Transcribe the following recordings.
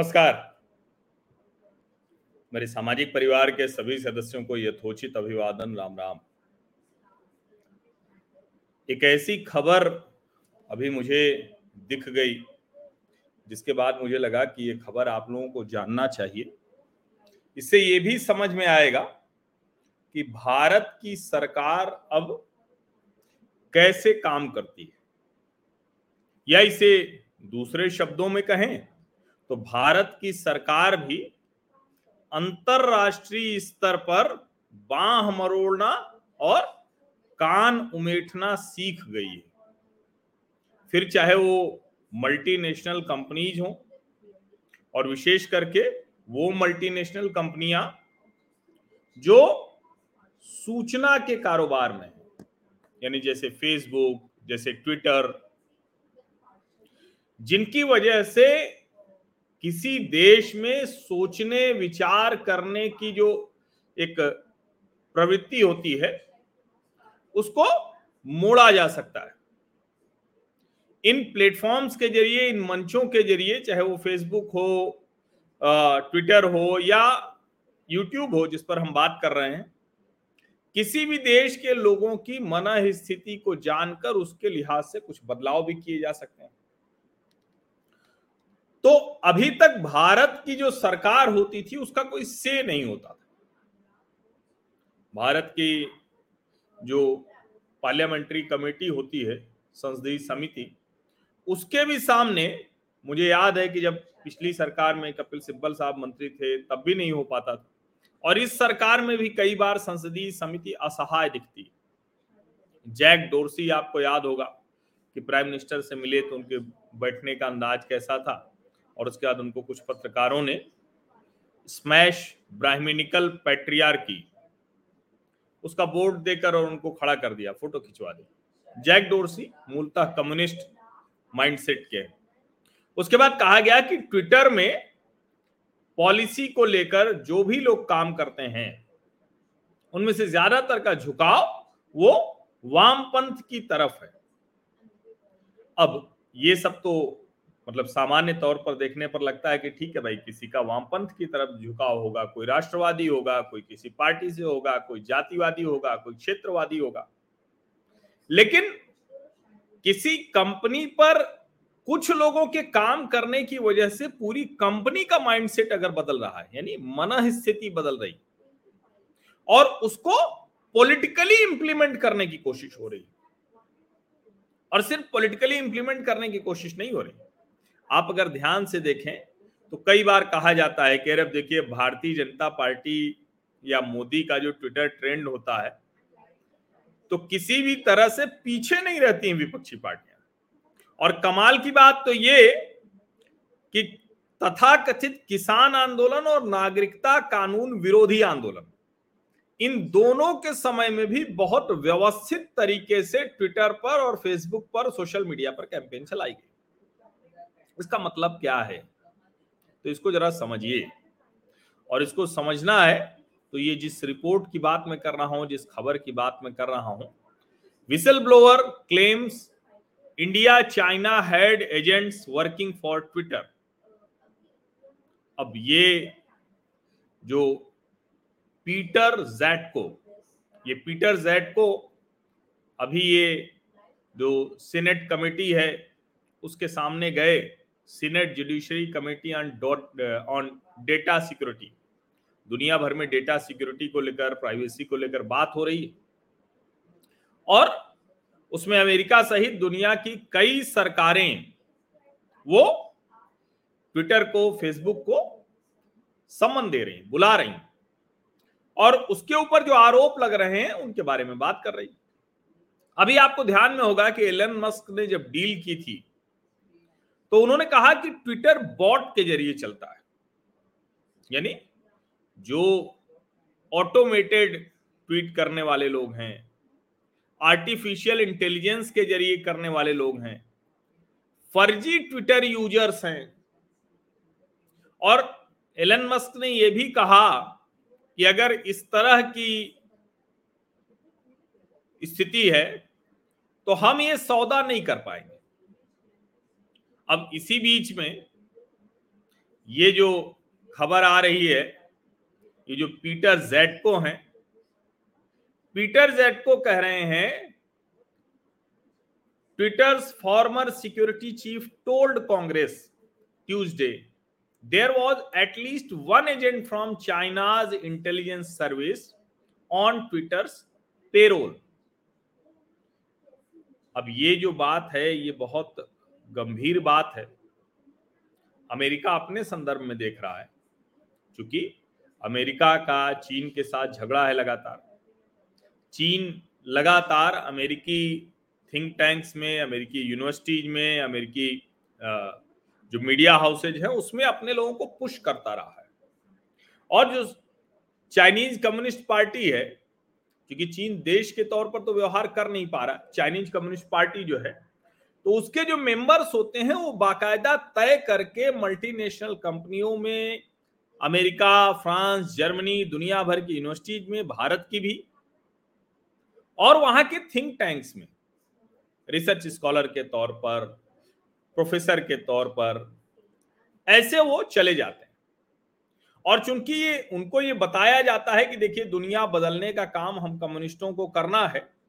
नमस्कार। मेरे सामाजिक परिवार के सभी सदस्यों को यथोचित अभिवादन राम राम एक ऐसी खबर अभी मुझे दिख गई, जिसके बाद मुझे लगा कि ये खबर आप लोगों को जानना चाहिए। इससे ये भी समझ में आएगा कि भारत की सरकार अब कैसे काम करती है। या इसे दूसरे शब्दों में कहें तो भारत की सरकार भी अंतरराष्ट्रीय स्तर पर बाह मरोड़ना और कान उमेटना सीख गई है। फिर चाहे वो मल्टीनेशनल कंपनीज़ हो और विशेष करके वो मल्टीनेशनल कंपनियाँ जो सूचना के कारोबार में यानी जैसे फेसबुक जैसे ट्विटर जिनकी वजह से किसी देश में सोचने, विचार करने की जो एक प्रवृत्ति होती है, उसको मोड़ा जा सकता है। इन प्लेटफॉर्म्स के ज़रिए, इन मंचों के ज़रिए, चाहे वो फेसबुक हो ट्विटर हो या यूट्यूब हो, जिस पर हम बात कर रहे हैं, किसी भी देश के लोगों की मना स्थिति को जानकर उसके लिहाज से कुछ बदलाव भी किए जा सकते हैं। तो अभी तक भारत की जो सरकार होती थी, उसका कोई से नहीं होता था। भारत की जो पार्लियामेंट्री कमेटी होती है, संसदीय समिति, उसके भी सामने मुझे याद है कि जब पिछली सरकार में कपिल सिब्बल साहब मंत्री थे, तब भी नहीं हो पाता था। और इस सरकार में भी कई बार संसदीय समिति असहाय दिखती है। जैक डोरसी, आपको याद होगा कि प्राइम मिनिस्टर से मिले तो उनके बैठने का अंदाज कैसा था? और उसके बाद उनको कुछ पत्रकारों ने स्मैश ब्राह्मणिकल पैट्रियार की। उसका बोर्ड देकर और उनको खड़ा कर दिया, फ़ोटो खिंचवा दिया जैक डोरसी मूलतः कम्युनिस्ट माइंडसेट के उसके बाद कहा गया कि ट्विटर में पॉलिसी को लेकर जो भी लोग काम करते हैं, उनमें से ज़्यादातर का झुकाव वो वामपंथ की तरफ़ है। अब ये सब तो मतलब सामान्य तौर पर देखने पर लगता है कि ठीक है भाई, किसी का वामपंथ की तरफ़ झुकाव होगा, कोई राष्ट्रवादी होगा, कोई किसी पार्टी से होगा, कोई जातिवादी होगा, कोई क्षेत्रवादी होगा। लेकिन किसी कंपनी पर कुछ लोगों के काम करने की वजह से पूरी कंपनी का माइंडसेट अगर बदल रहा है, यानी मन स्थिति बदल रही, और उसको पॉलिटिकली इंप्लीमेंट करने की कोशिश हो रही, और सिर्फ़ पॉलिटिकली इंप्लीमेंट करने की कोशिश नहीं हो रही आप अगर ध्यान से देखें तो कई बार कहा जाता है कि अब देखिए, भारतीय जनता पार्टी या मोदी का जो ट्विटर ट्रेंड होता है तो किसी भी तरह से पीछे नहीं रहती हैं विपक्षी पार्टियाँ। और कमाल की बात तो ये कि तथाकथित किसान आंदोलन और नागरिकता कानून विरोधी आंदोलन, इन दोनों के समय में भी बहुत व्यवस्थित तरीके से ट्विटर पर और फेसबुक पर सोशल मीडिया पर कैंपेन चलाई गई। इसका मतलब क्या है? तो इसको जरा समझिए। और इसको समझना है तो ये जिस रिपोर्ट की बात मैं कर रहा हूँ, जिस खबर की बात मैं कर रहा हूँ whistle blower claims India China had agents working for Twitter अब ये जो पीटर जैट को, ये पीटर जैट को अभी ये जो सीनेट कमेटी है, उसके सामने गए Senate Judiciary Committee on dot on data security दुनिया भर में डेटा सिक्योरिटी को लेकर प्राइवेसी को लेकर बात हो रही है। और उसमें अमेरिका सहित दुनिया की कई सरकारें, वो ट्विटर को फेसबुक को सम्मन दे रही बुला रही और उसके ऊपर जो आरोप लग रहे हैं, उनके बारे में बात कर रही अभी आपको ध्यान में होगा कि एलन मस्क ने जब डील की थी तो उन्होंने कहा कि ट्विटर बॉट के ज़रिए चलता है। यानी जो ऑटोमेटेड ट्वीट करने वाले लोग हैं आर्टिफिशियल इंटेलिजेंस के ज़रिए करने वाले लोग हैं, फर्जी ट्विटर यूज़र्स हैं। और एलन मस्क ने यह भी कहा कि अगर इस तरह की स्थिति है तो हम ये सौदा नहीं कर पाएँगे। अब इसी बीच में ये जो खबर आ रही है, ये जो पीटर जेटको हैं, पीटर जेटको कह रहे हैं Twitter's former security chief told Congress Tuesday there was at least one agent from China's intelligence service on Twitter's payroll अब ये जो बात है, ये बहुत गंभीर बात है। अमेरिका अपने संदर्भ में देख रहा है, क्योंकि अमेरिका का चीन के साथ झगड़ा है लगातार। चीन लगातार अमेरिकी थिंक टैंक्स में, अमेरिकी यूनिवर्सिटीज में, अमेरिकी जो मीडिया हाउसेज है, उसमें अपने लोगों को पुश करता रहा है। और जो चाइनीज़ कम्युनिस्ट पार्टी है, क्योंकि चीन देश के तौर पर तो व्यवहार कर नहीं पा रहा चाइनीज़ कम्युनिस्ट पार्टी जो है तो उसके जो मेंबर्स होते हैं, वो बाकायदा तय करके मल्टीनेशनल कंपनियों में, अमेरिका, फ्रांस, जर्मनी, दुनिया भर की यूनिवर्सिटीज में, भारत की भी, और वहाँ के थिंक टैंक्स में रिसर्च स्कॉलर के तौर पर प्रोफेसर के तौर पर, ऐसे वो चले जाते हैं। और चूँकि ये, उनको ये बताया जाता है कि देखिए, दुनिया बदलने का काम हम कम्युनिस्टों को करना है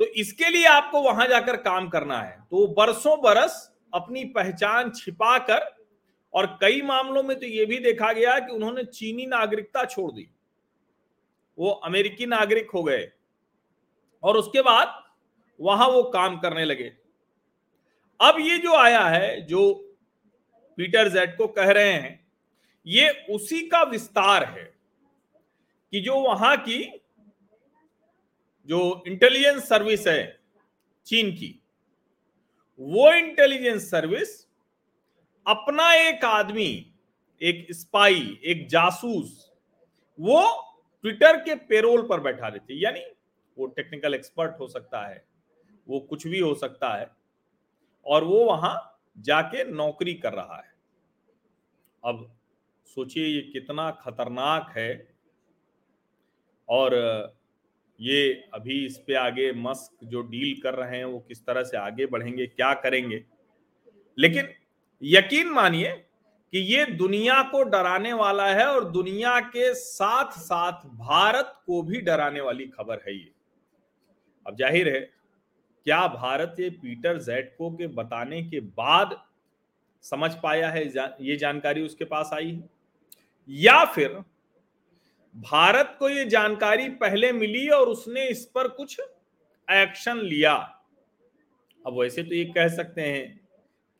तो इसके लिए आपको वहाँ जाकर काम करना है। तो बरसों बरस अपनी पहचान छिपाकर, और कई मामलों में तो यह भी देखा गया कि उन्होंने चीनी नागरिकता छोड़ दी। वो अमेरिकी नागरिक हो गए, और उसके बाद वहाँ वो काम करने लगे। अब ये जो आया है, जो पीटर जेड को कह रहे हैं, ये उसी का विस्तार है कि जो वहाँ की जो इंटेलिजेंस सर्विस है चीन की, वो इंटेलिजेंस सर्विस अपना एक आदमी, एक स्पाई एक जासूस, वो ट्विटर के पेरोल पर बैठा देते यानी वो टेक्निकल एक्सपर्ट हो सकता है, वो कुछ भी हो सकता है, और वो वहाँ जाके नौकरी कर रहा है। अब सोचिए ये कितना खतरनाक है। और ये अभी इस पे आगे मस्क जो डील कर रहे हैं, वो किस तरह से आगे बढ़ेंगे, क्या करेंगे? लेकिन यकीन मानिए कि ये दुनिया को डराने वाला है और दुनिया के साथ साथ भारत को भी डराने वाली खबर है ये। अब ज़ाहिर है, क्या भारत ये पीटर जेटको के बताने के बाद समझ पाया है, ये जानकारी उसके पास आई? है या फिर भारत को ये जानकारी पहले मिली और उसने इस पर कुछ एक्शन लिया। अब वैसे तो ये कह सकते हैं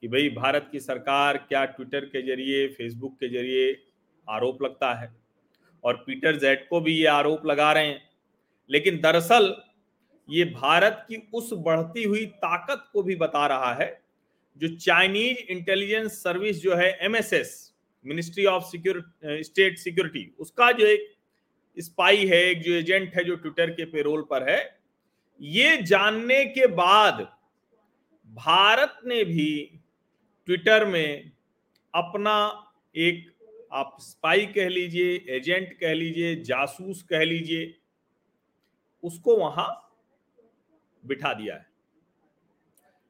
कि भाई, भारत की सरकार क्या ट्विटर के ज़रिए फेसबुक के ज़रिए आरोप लगता है? और पीटर जेट को भी ये आरोप लगा रहे हैं। लेकिन दरअसल ये भारत की उस बढ़ती हुई ताकत को भी बता रहा है जो चाइनीज़ इंटेलिजेंस सर्विस जो है MSS ministry of security state security उसका जो एक स्पाई है, एक जो एजेंट है जो ट्विटर के पेरोल पर है, ये जानने के बाद भारत ने भी ट्विटर में अपना एक, आप स्पाई कह लीजिए, एजेंट कह लीजिए, जासूस कह लीजिए, उसको वहाँ बिठा दिया है।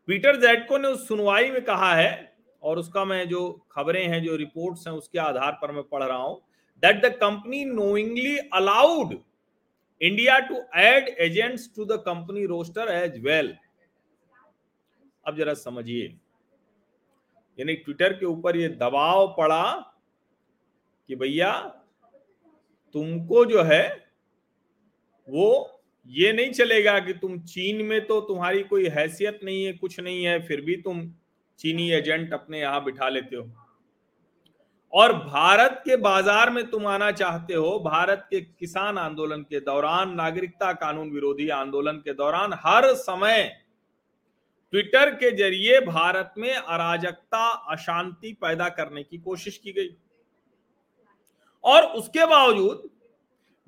पीटर जैटको ने उस सुनवाई में कहा है, और उसका मैं जो खबरें हैं, जो रिपोर्ट्स हैं, उसके आधार पर मैं पढ़ रहा हूँ that the company knowingly allowed India to add agents to the company roster as well अब जरा समझिए। यानी ट्विटर के ऊपर ये दबाव पड़ा कि भैया, तुमको जो है, वो ये नहीं चलेगा कि तुम चीन में तो तुम्हारी कोई हैसियत नहीं है, कुछ नहीं है, फिर भी तुम चीनी एजेंट अपने यहाँ बिठा लेते हो। और भारत के बाज़ार में तुम आना चाहते हो, भारत के किसान आंदोलन के दौरान, नागरिकता कानून विरोधी आंदोलन के दौरान, हर समय ट्विटर के ज़रिए भारत में अराजकता, अशांति पैदा करने की कोशिश की गई। और उसके बावजूद,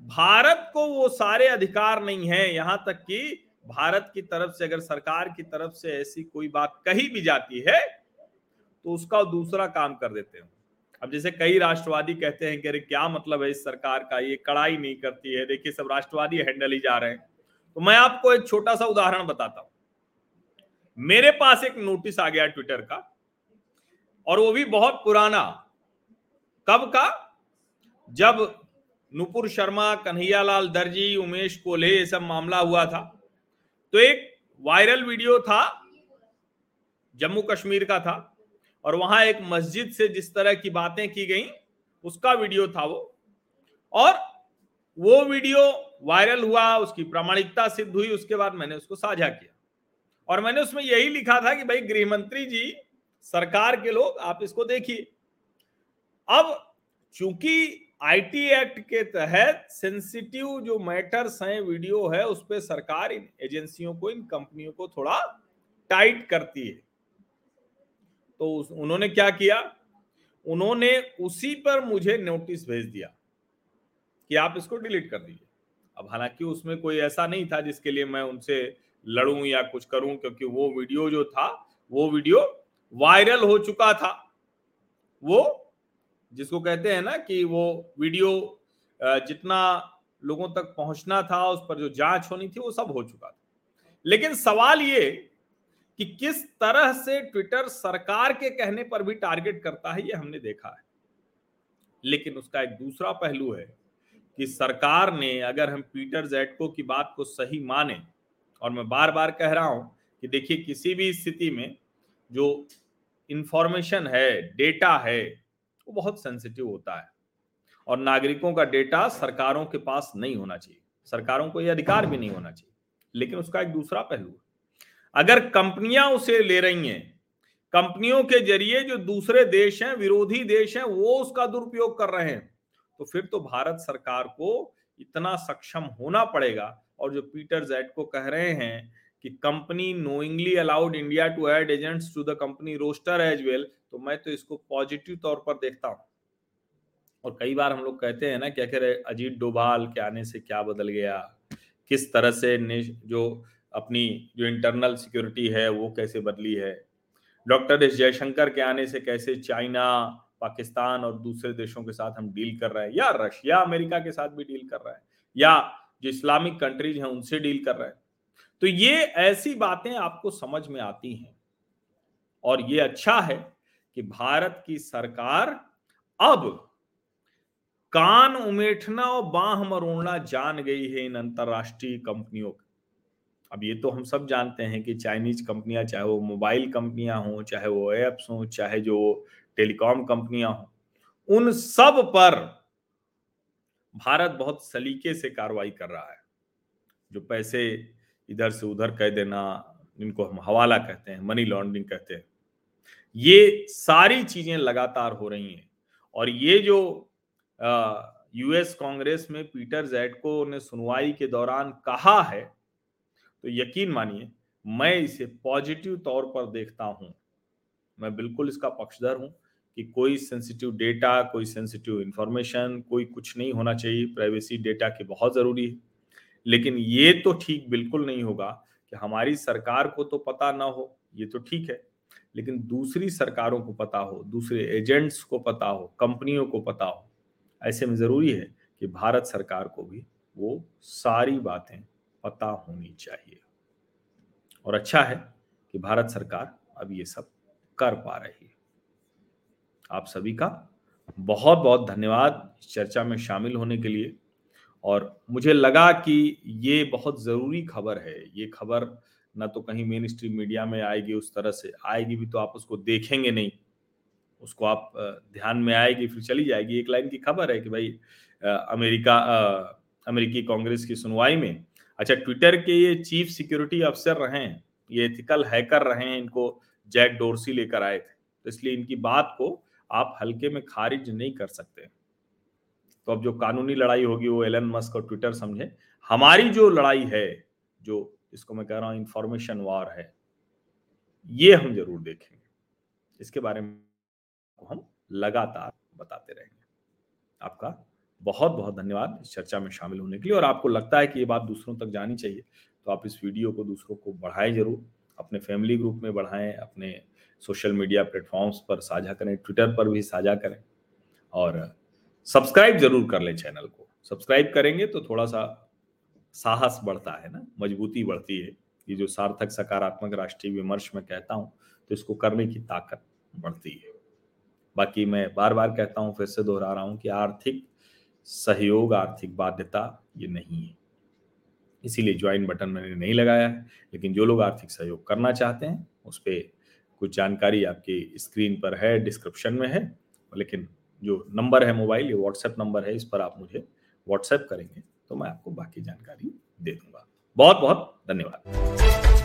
भारत को वो सारे अधिकार नहीं है, यहाँ तक कि भारत की तरफ़ से, अगर सरकार की तरफ़ से ऐसी कोई बात कही भी जाती है तो उसका दूसरा काम कर देते हैं। अब जैसे कई राष्ट्रवादी कहते हैं कि अरे क्या मतलब है इस सरकार का? ये कड़ाई नहीं करती है। देखिए, सब राष्ट्रवादी हैंडल ही जा रहे हैं। तो मैं आपको एक छोटा सा उदाहरण बताता हूँ। मेरे पास एक नोटिस आ गया ट्विटर का, और वो भी बहुत पुराना। कब का? जब नुपुर शर्मा, कन्हैयालाल दर्जी, उमेश कोल्हे ये सब मामला हुआ था। तो एक वायरल वीडियो था जम्मू कश्मीर का था। और वहाँ एक मस्जिद से जिस तरह की बातें की गई, उसका वीडियो था वो। और वो वीडियो वायरल हुआ, उसकी प्रामाणिकता सिद्ध हुई, उसके बाद मैंने उसको साझा किया। और मैंने उसमें यही लिखा था कि भाई, गृह मंत्री जी, सरकार के लोग, आप इसको देखिए। अब चूँकि आईटी एक्ट के तहत सेंसिटिव जो मैटर्स हैं, वीडियो है, उस पर सरकार इन एजेंसियों को, इन कंपनियों को थोड़ा टाइट करती है। तो उन्होंने क्या किया? उन्होंने उसी पर मुझे नोटिस भेज दिया कि आप इसको डिलीट कर दीजिए। अब हालाँकि उसमें कोई ऐसा नहीं था जिसके लिए मैं उनसे लड़ूं या कुछ करूँ, क्योंकि वो वीडियो जो था, वो वीडियो वायरल हो चुका था। वो, जिसको कहते हैं ना कि वो वीडियो जितना लोगों तक पहुँचना था, उस पर जो जाँच होनी थी, वो सब हो चुका था। लेकिन सवाल ये कि किस तरह से ट्विटर सरकार के कहने पर भी टारगेट करता है, ये हमने देखा है। लेकिन उसका एक दूसरा पहलू है कि सरकार ने, अगर हम पीटर जैटको की बात को सही माने, और मैं बार बार कह रहा हूँ कि देखिए, किसी भी स्थिति में जो इंफॉर्मेशन है डेटा है, वो बहुत सेंसिटिव होता है। और नागरिकों का डेटा सरकारों के पास नहीं होना चाहिए। सरकारों को यह अधिकार भी नहीं होना चाहिए। लेकिन उसका एक दूसरा पहलू है। अगर कंपनियाँ उसे ले रही हैं, कंपनियों के ज़रिए जो दूसरे देश हैं, विरोधी देश हैं, वो उसका दुरुपयोग कर रहे हैं तो फिर तो भारत सरकार को इतना सक्षम होना पड़ेगा। और जो पीटर जैट को कह रहे हैं कि company knowingly allowed India to add agents to the company roster as well तो मैं तो इसको पॉजिटिव तौर पर देखता हूँ। और कई बार हम लोग कहते हैं ना, क्या कह रहे अजीत डोभाल के आने से क्या बदल गया? किस तरह से जो अपनी जो इंटरनल सिक्योरिटी है, वो कैसे बदली है? डॉक्टर एस जयशंकर के आने से कैसे चाइना पाकिस्तान और दूसरे देशों के साथ हम डील कर रहे हैं? या रशिया अमेरिका के साथ भी डील कर रहे हैं? या जो इस्लामिक कंट्रीज़ हैं, उनसे डील कर रहे हैं? तो ये ऐसी बातें आपको समझ में आती हैं। और ये अच्छा है कि भारत की सरकार अब कान उमेठना और बाह मरोड़ना जान गई है इन अंतरराष्ट्रीय कंपनियों अब ये तो हम सब जानते हैं कि चाइनीज़ कंपनियाँ, चाहे वो मोबाइल कंपनियाँ हों, चाहे वो एप्स हों, चाहे जो टेलीकॉम कंपनियाँ हों, उन सब पर भारत बहुत सलीके से कार्रवाई कर रहा है। जो पैसे इधर से उधर कह देना, जिनको हम हवाला कहते हैं मनी लॉन्ड्रिंग कहते हैं, ये सारी चीज़ें लगातार हो रही हैं। और ये जो यूएस कांग्रेस में पीटर जैटको ने सुनवाई के दौरान कहा है तो यकीन मानिए, मैं इसे पॉजिटिव तौर पर देखता हूँ। मैं बिल्कुल इसका पक्षधर हूँ कि कोई सेंसिटिव डेटा कोई सेंसिटिव इंफॉर्मेशन कोई कुछ नहीं होना चाहिए। प्राइवेसी डेटा की बहुत ज़रूरी है। लेकिन ये तो ठीक बिल्कुल नहीं होगा कि हमारी सरकार को तो पता ना हो। ये तो ठीक है। लेकिन दूसरी सरकारों को पता हो, दूसरे एजेंट्स को पता हो कंपनियों को पता हो, ऐसे में ज़रूरी है कि भारत सरकार को भी वो सारी बातें पता होनी चाहिए। और अच्छा है कि भारत सरकार अब ये सब कर पा रही है। आप सभी का बहुत बहुत धन्यवाद चर्चा में शामिल होने के लिए। और मुझे लगा कि ये बहुत ज़रूरी खबर है। ये खबर ना तो कहीं मेन स्ट्रीम मीडिया में आएगी, उस तरह से आएगी भी तो आप उसको देखेंगे नहीं। उसको आप ध्यान में आएगी, फिर चली जाएगी। एक लाइन की खबर है कि भाई अमेरिका अमेरिकी कांग्रेस की सुनवाई में अच्छा ट्विटर के ये चीफ सिक्योरिटी अफसर रहे हैं ये एथिकल हैकर रहे हैं इनको जैक डोरसी लेकर आए थे तो इसलिए इनकी बात को आप हल्के में खारिज नहीं कर सकते। तो अब जो कानूनी लड़ाई होगी, वो एलन मस्क और ट्विटर समझे। हमारी जो लड़ाई है, जो इसको मैं कह रहा हूँ इंफॉर्मेशन वॉर है, ये हम ज़रूर देखेंगे। इसके बारे में हम लगातार बताते रहेंगे। आपका बहुत बहुत धन्यवाद इस चर्चा में शामिल होने के लिए। और आपको लगता है कि ये बात दूसरों तक जानी चाहिए तो आप इस वीडियो को दूसरों को बढ़ाएँ ज़रूर। अपने फैमिली ग्रुप में बढ़ाएँ, अपने सोशल मीडिया प्लेटफॉर्म्स पर साझा करें, ट्विटर पर भी साझा करें। और सब्सक्राइब ज़रूर कर लें चैनल को। सब्सक्राइब करेंगे तो थोड़ा सा साहस बढ़ता है ना, मजबूती बढ़ती है। ये जो सार्थक, सकारात्मक राष्ट्रीय विमर्श में कहता हूँ तो इसको करने की ताकत बढ़ती है। बाकी मैं बार बार कहता हूँ, फिर से दोहरा रहा हूँ कि आर्थिक सहयोग, आर्थिक बाध्यता, ये नहीं है। इसीलिए ज्वाइन बटन मैंने नहीं लगाया है, लेकिन जो लोग आर्थिक सहयोग करना चाहते हैं, उस पर कुछ जानकारी आपकी स्क्रीन पर है डिस्क्रिप्शन में है, लेकिन जो नंबर है मोबाइल ये व्हाट्सएप नंबर है, इस पर आप मुझे व्हाट्सएप करेंगे तो मैं आपको बाकी जानकारी दे दूँगा। बहुत बहुत धन्यवाद।